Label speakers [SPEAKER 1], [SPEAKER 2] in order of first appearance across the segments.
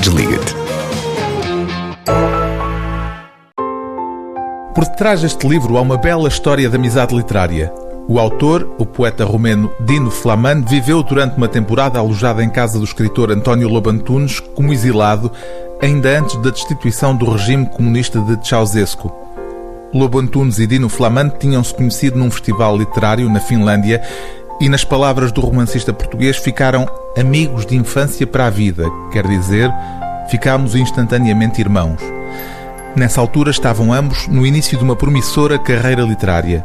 [SPEAKER 1] Desliga-te.
[SPEAKER 2] Por detrás deste livro há uma bela história de amizade literária. O autor, o poeta romeno Dino Flaman, viveu durante uma temporada alojado em casa do escritor António Lobantunes como exilado, ainda antes da destituição do regime comunista de Ceausescu. Lobantunes e Dino Flaman tinham-se conhecido num festival literário na Finlândia e, nas palavras do romancista português, ficaram amigos de infância para a vida, quer dizer, ficámos instantaneamente irmãos. Nessa altura estavam ambos no início de uma promissora carreira literária.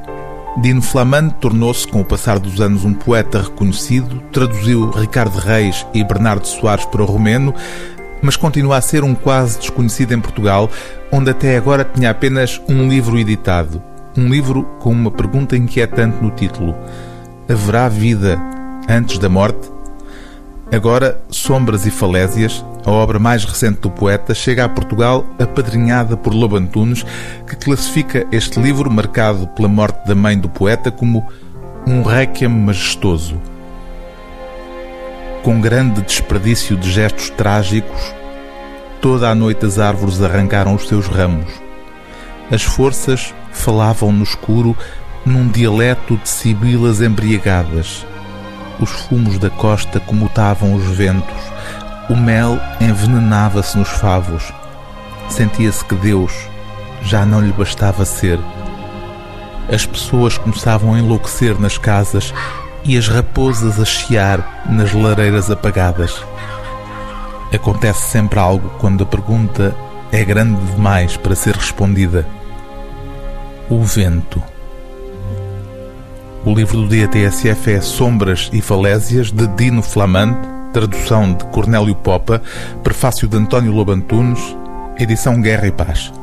[SPEAKER 2] Dino Flamand tornou-se, com o passar dos anos, um poeta reconhecido, traduziu Ricardo Reis e Bernardo Soares para o romeno, mas continua a ser um quase desconhecido em Portugal, onde até agora tinha apenas um livro editado. Um livro com uma pergunta inquietante no título: Haverá vida antes da morte? Agora, Sombras e Falésias, a obra mais recente do poeta, chega a Portugal apadrinhada por Lobo Antunes, que classifica este livro, marcado pela morte da mãe do poeta, como um réquiem majestoso. Com grande desperdício de gestos trágicos, toda a noite as árvores arrancaram os seus ramos. As forças falavam no escuro num dialeto de sibilas embriagadas os fumos da costa comutavam os ventos, o mel envenenava-se nos favos. Sentia-se que Deus já não lhe bastava ser. As pessoas começavam a enlouquecer nas casas e as raposas a chiar nas lareiras apagadas. Acontece sempre algo quando a pergunta é grande demais para ser respondida. O vento. O livro do dia TSF é Sombras e Falésias, de Dino Flamante, tradução de Cornélio Popa, prefácio de António Lobantunes, edição Guerra e Paz.